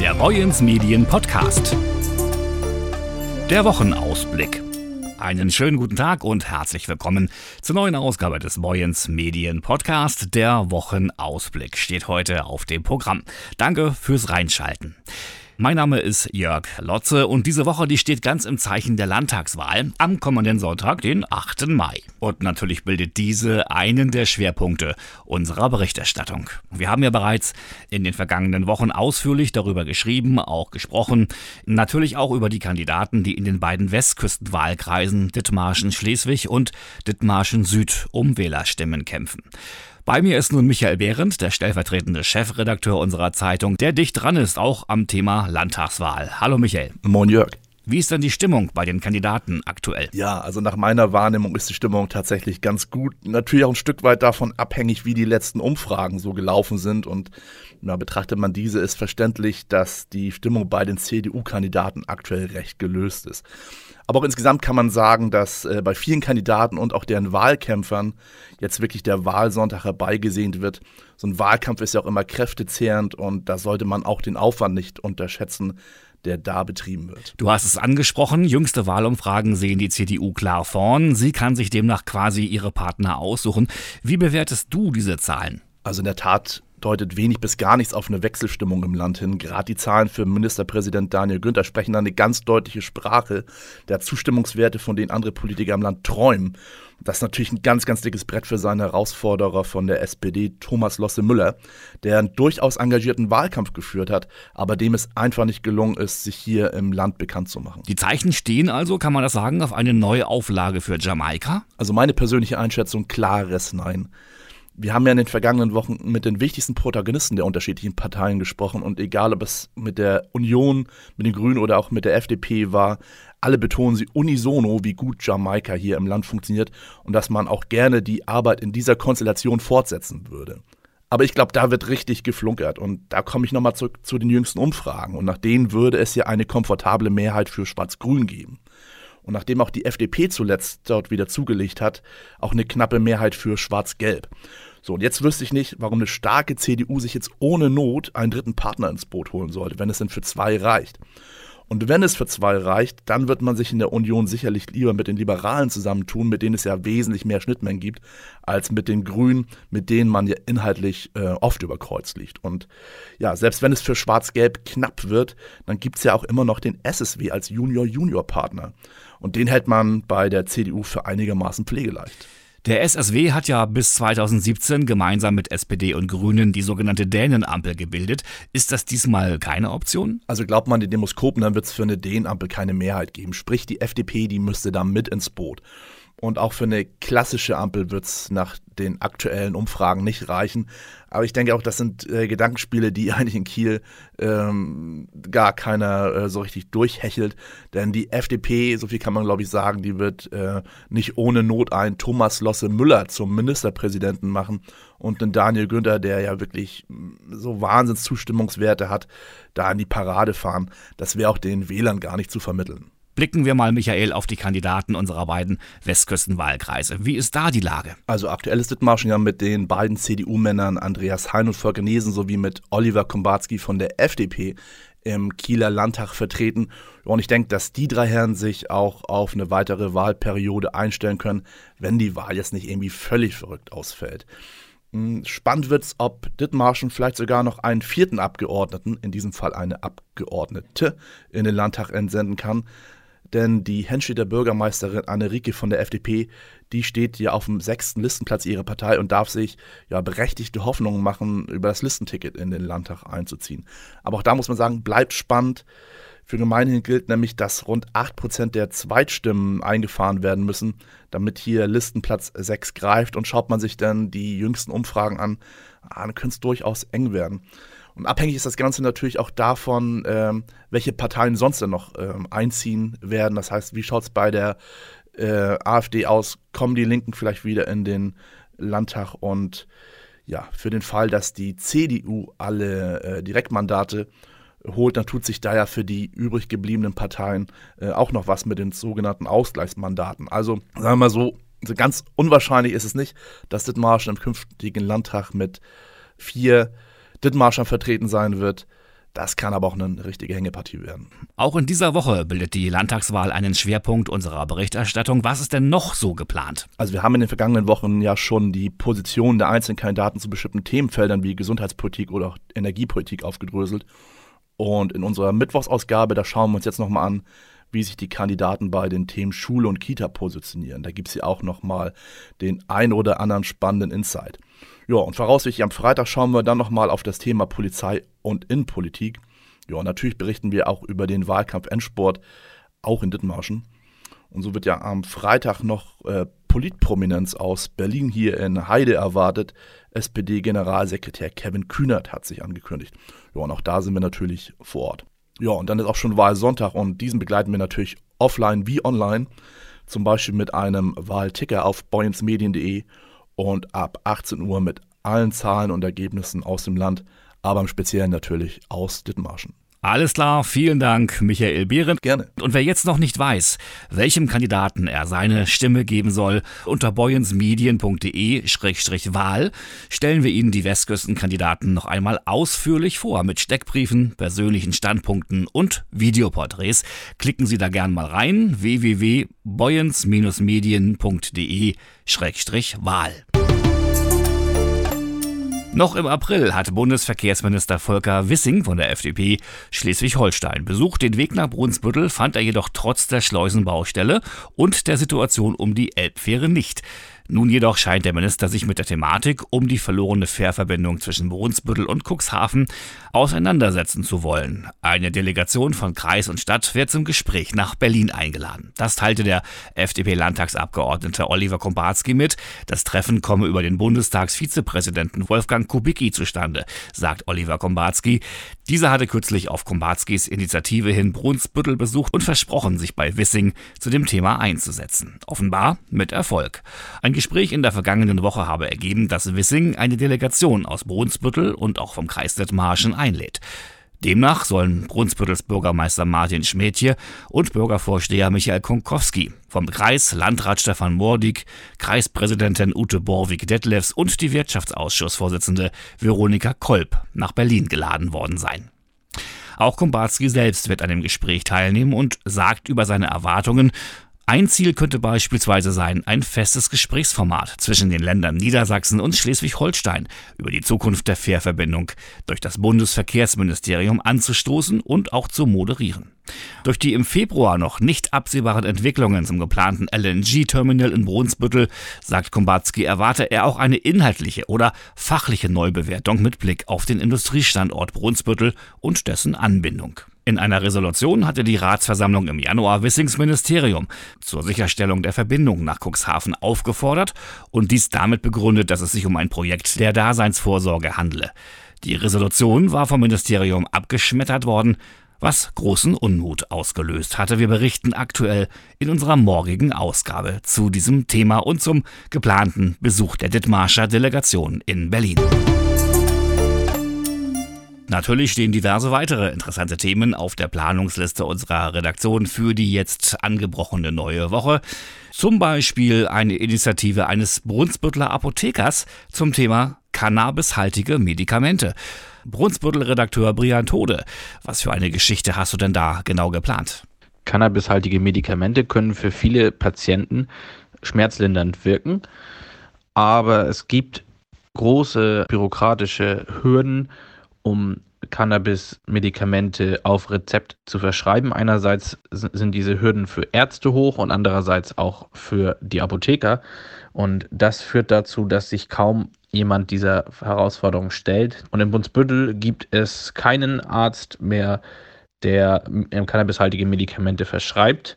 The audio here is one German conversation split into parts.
Der Boyens Medien Podcast. Der Wochenausblick. Einen schönen guten Tag und herzlich willkommen zur neuen Ausgabe des Boyens Medien Podcast. Der Wochenausblick steht heute auf dem Programm. Danke fürs Reinschalten. Mein Name ist Jörg Lotze und diese Woche, die steht ganz im Zeichen der Landtagswahl am kommenden Sonntag, den 8. Mai. Und natürlich bildet diese einen der Schwerpunkte unserer Berichterstattung. Wir haben ja bereits in den vergangenen Wochen ausführlich darüber geschrieben, auch gesprochen, natürlich auch über die Kandidaten, die in den beiden Westküstenwahlkreisen Dithmarschen Schleswig und Dithmarschen Süd um Wählerstimmen kämpfen. Bei mir ist nun Michael Behrendt, der stellvertretende Chefredakteur unserer Zeitung, der dicht dran ist, auch am Thema Landtagswahl. Hallo Michael. Moin Jörg. Wie ist denn die Stimmung bei den Kandidaten aktuell? Ja, also nach meiner Wahrnehmung ist die Stimmung tatsächlich ganz gut. Natürlich auch ein Stück weit davon abhängig, wie die letzten Umfragen so gelaufen sind. Und na, betrachtet man diese, ist verständlich, dass die Stimmung bei den CDU-Kandidaten aktuell recht gelöst ist. Aber auch insgesamt kann man sagen, dass äh, bei vielen Kandidaten und auch deren Wahlkämpfern jetzt wirklich der Wahlsonntag herbeigesehnt wird. So ein Wahlkampf ist ja auch immer kräftezehrend und da sollte man auch den Aufwand nicht unterschätzen, der da betrieben wird. Du hast es angesprochen, jüngste Wahlumfragen sehen die CDU klar vorn. Sie kann sich demnach quasi ihre Partner aussuchen. Wie bewertest du diese Zahlen? Also in der Tat deutet wenig bis gar nichts auf eine Wechselstimmung im Land hin. Gerade die Zahlen für Ministerpräsident Daniel Günther sprechen da eine ganz deutliche Sprache der Zustimmungswerte, von denen andere Politiker im Land träumen. Das ist natürlich ein ganz, ganz dickes Brett für seinen Herausforderer von der SPD, Thomas Losse Müller, der einen durchaus engagierten Wahlkampf geführt hat, aber dem es einfach nicht gelungen ist, sich hier im Land bekannt zu machen. Die Zeichen stehen also, kann man das sagen, auf eine neue Auflage für Jamaika? Also meine persönliche Einschätzung, klares Nein wir haben ja in den vergangenen Wochen mit den wichtigsten Protagonisten der unterschiedlichen Parteien gesprochen und egal ob es mit der Union, mit den Grünen oder auch mit der FDP war, alle betonen sie unisono, wie gut Jamaika hier im Land funktioniert und dass man auch gerne die Arbeit in dieser Konstellation fortsetzen würde. Aber ich glaube, da wird richtig geflunkert und da komme ich nochmal zurück zu den jüngsten Umfragen und nach denen würde es ja eine komfortable Mehrheit für Schwarz-Grün geben. Und nachdem auch die FDP zuletzt dort wieder zugelegt hat, auch eine knappe Mehrheit für Schwarz-Gelb. So, und jetzt wüsste ich nicht, warum eine starke CDU sich jetzt ohne Not einen dritten Partner ins Boot holen sollte, wenn es denn für zwei reicht. Und wenn es für zwei reicht, dann wird man sich in der Union sicherlich lieber mit den Liberalen zusammentun, mit denen es ja wesentlich mehr Schnittmengen gibt, als mit den Grünen, mit denen man ja inhaltlich äh, oft über Kreuz liegt. Und ja, selbst wenn es für Schwarz-Gelb knapp wird, dann gibt es ja auch immer noch den SSW als Junior-Junior-Partner. Und den hält man bei der CDU für einigermaßen pflegeleicht. Der SSW hat ja bis 2017 gemeinsam mit SPD und Grünen die sogenannte Dänenampel gebildet. Ist das diesmal keine Option? Also glaubt man den Demoskopen, dann wird es für eine Dänenampel keine Mehrheit geben. Sprich, die FDP, die müsste da mit ins Boot. Und auch für eine klassische Ampel wird es nach den aktuellen Umfragen nicht reichen. Aber ich denke auch, das sind äh, Gedankenspiele, die eigentlich in Kiel ähm, gar keiner äh, so richtig durchhechelt. Denn die FDP, so viel kann man glaube ich sagen, die wird äh, nicht ohne Not einen Thomas Losse Müller zum Ministerpräsidenten machen und den Daniel Günther, der ja wirklich so Wahnsinns Zustimmungswerte hat, da in die Parade fahren. Das wäre auch den Wählern gar nicht zu vermitteln. Blicken wir mal, Michael, auf die Kandidaten unserer beiden Westküstenwahlkreise. Wie ist da die Lage? Also aktuell ist Dithmarschen ja mit den beiden CDU-Männern Andreas Hein und Volker Nesen sowie mit Oliver Kombatski von der FDP im Kieler Landtag vertreten. Und ich denke, dass die drei Herren sich auch auf eine weitere Wahlperiode einstellen können, wenn die Wahl jetzt nicht irgendwie völlig verrückt ausfällt. Hm, spannend wird es, ob Dithmarschen vielleicht sogar noch einen vierten Abgeordneten, in diesem Fall eine Abgeordnete, in den Landtag entsenden kann denn die Henscheder Bürgermeisterin Anne-Rike von der FDP, die steht ja auf dem sechsten Listenplatz ihrer Partei und darf sich ja berechtigte Hoffnungen machen, über das Listenticket in den Landtag einzuziehen. Aber auch da muss man sagen, bleibt spannend. Für gemeinhin gilt nämlich, dass rund 8% der Zweitstimmen eingefahren werden müssen, damit hier Listenplatz 6 greift. Und schaut man sich dann die jüngsten Umfragen an, ah, dann könnte es durchaus eng werden. Und abhängig ist das Ganze natürlich auch davon, ähm, welche Parteien sonst denn noch ähm, einziehen werden. Das heißt, wie schaut es bei der äh, AfD aus? Kommen die Linken vielleicht wieder in den Landtag? Und ja, für den Fall, dass die CDU alle äh, Direktmandate holt, dann tut sich da ja für die übrig gebliebenen Parteien äh, auch noch was mit den sogenannten Ausgleichsmandaten. Also sagen wir mal so, so ganz unwahrscheinlich ist es nicht, dass Dithmarschen im künftigen Landtag mit vier Dithmarschern vertreten sein wird. Das kann aber auch eine richtige Hängepartie werden. Auch in dieser Woche bildet die Landtagswahl einen Schwerpunkt unserer Berichterstattung. Was ist denn noch so geplant? Also wir haben in den vergangenen Wochen ja schon die Positionen der einzelnen Kandidaten zu bestimmten Themenfeldern wie Gesundheitspolitik oder auch Energiepolitik aufgedröselt. Und in unserer Mittwochsausgabe, da schauen wir uns jetzt nochmal an, wie sich die Kandidaten bei den Themen Schule und Kita positionieren. Da gibt es ja auch nochmal den ein oder anderen spannenden Insight. Ja, und voraussichtlich am Freitag schauen wir dann nochmal auf das Thema Polizei und Innenpolitik. Ja, und natürlich berichten wir auch über den Wahlkampf Endsport, auch in Dithmarschen. Und so wird ja am Freitag noch äh, Politprominenz aus Berlin hier in Heide erwartet. SPD-Generalsekretär Kevin Kühnert hat sich angekündigt. Ja, und auch da sind wir natürlich vor Ort. Ja, und dann ist auch schon Wahlsonntag und diesen begleiten wir natürlich offline wie online. Zum Beispiel mit einem Wahlticker auf boyensmedien.de und ab 18 Uhr mit allen Zahlen und Ergebnissen aus dem Land, aber im Speziellen natürlich aus Dithmarschen. Alles klar, vielen Dank, Michael Behrendt. Gerne. Und wer jetzt noch nicht weiß, welchem Kandidaten er seine Stimme geben soll, unter boyensmedien.de-wahl stellen wir Ihnen die Westküstenkandidaten noch einmal ausführlich vor mit Steckbriefen, persönlichen Standpunkten und Videoporträts. Klicken Sie da gern mal rein, www.boyens-medien.de-wahl. Noch im April hat Bundesverkehrsminister Volker Wissing von der FDP Schleswig-Holstein besucht. Den Weg nach Brunsbüttel fand er jedoch trotz der Schleusenbaustelle und der Situation um die Elbfähre nicht. Nun jedoch scheint der Minister sich mit der Thematik um die verlorene Fährverbindung zwischen Brunsbüttel und Cuxhaven auseinandersetzen zu wollen. Eine Delegation von Kreis und Stadt wird zum Gespräch nach Berlin eingeladen. Das teilte der FDP-Landtagsabgeordnete Oliver Kombarski mit. Das Treffen komme über den Bundestagsvizepräsidenten Wolfgang Kubicki zustande, sagt Oliver Kombarski. Dieser hatte kürzlich auf Kombarskis Initiative hin Brunsbüttel besucht und versprochen, sich bei Wissing zu dem Thema einzusetzen. Offenbar mit Erfolg. Ein Gespräch in der vergangenen Woche habe ergeben, dass Wissing eine Delegation aus Brunsbüttel und auch vom Kreis Dithmarschen einlädt. Demnach sollen Brunsbüttels Bürgermeister Martin Schmädje und Bürgervorsteher Michael Konkowski vom Kreis Landrat Stefan Mordig, Kreispräsidentin Ute Borwig-Detlefs und die Wirtschaftsausschussvorsitzende Veronika Kolb nach Berlin geladen worden sein. Auch Kombarski selbst wird an dem Gespräch teilnehmen und sagt über seine Erwartungen, ein Ziel könnte beispielsweise sein, ein festes Gesprächsformat zwischen den Ländern Niedersachsen und Schleswig-Holstein über die Zukunft der Fährverbindung durch das Bundesverkehrsministerium anzustoßen und auch zu moderieren. Durch die im Februar noch nicht absehbaren Entwicklungen zum geplanten LNG-Terminal in Brunsbüttel, sagt Kombatski, erwarte er auch eine inhaltliche oder fachliche Neubewertung mit Blick auf den Industriestandort Brunsbüttel und dessen Anbindung. In einer Resolution hatte die Ratsversammlung im Januar Wissings Ministerium zur Sicherstellung der Verbindung nach Cuxhaven aufgefordert und dies damit begründet, dass es sich um ein Projekt der Daseinsvorsorge handle. Die Resolution war vom Ministerium abgeschmettert worden, was großen Unmut ausgelöst hatte. Wir berichten aktuell in unserer morgigen Ausgabe zu diesem Thema und zum geplanten Besuch der Dithmarscher Delegation in Berlin. Natürlich stehen diverse weitere interessante Themen auf der Planungsliste unserer Redaktion für die jetzt angebrochene neue Woche. Zum Beispiel eine Initiative eines Brunsbüttler Apothekers zum Thema cannabishaltige Medikamente. Brunsbüttel-Redakteur Brian Tode, was für eine Geschichte hast du denn da genau geplant? Cannabishaltige Medikamente können für viele Patienten schmerzlindernd wirken, aber es gibt große bürokratische Hürden, um Cannabis-Medikamente auf Rezept zu verschreiben. Einerseits sind diese Hürden für Ärzte hoch und andererseits auch für die Apotheker. Und das führt dazu, dass sich kaum jemand dieser Herausforderung stellt. Und in Brunsbüttel gibt es keinen Arzt mehr, der cannabishaltige Medikamente verschreibt.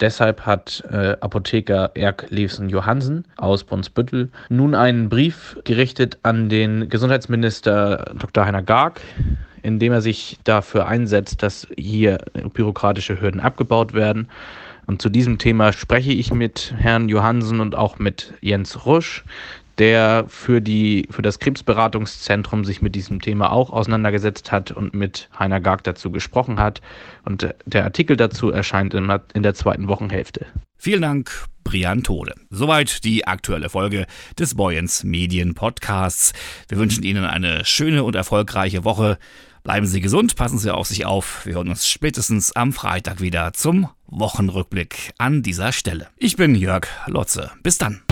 Deshalb hat äh, Apotheker Erk Levsen Johansen aus Brunsbüttel nun einen Brief gerichtet an den Gesundheitsminister Dr. Heiner Garg, in dem er sich dafür einsetzt, dass hier bürokratische Hürden abgebaut werden. Und zu diesem Thema spreche ich mit Herrn Johansen und auch mit Jens Rusch, der für, die, für das Krebsberatungszentrum sich mit diesem Thema auch auseinandergesetzt hat und mit Heiner Garg dazu gesprochen hat. Und der Artikel dazu erscheint in, in der zweiten Wochenhälfte. Vielen Dank, Brian Tode. Soweit die aktuelle Folge des Boyens Medien Podcasts. Wir wünschen Ihnen eine schöne und erfolgreiche Woche. Bleiben Sie gesund, passen Sie auf sich auf. Wir hören uns spätestens am Freitag wieder zum Wochenrückblick an dieser Stelle. Ich bin Jörg Lotze. Bis dann.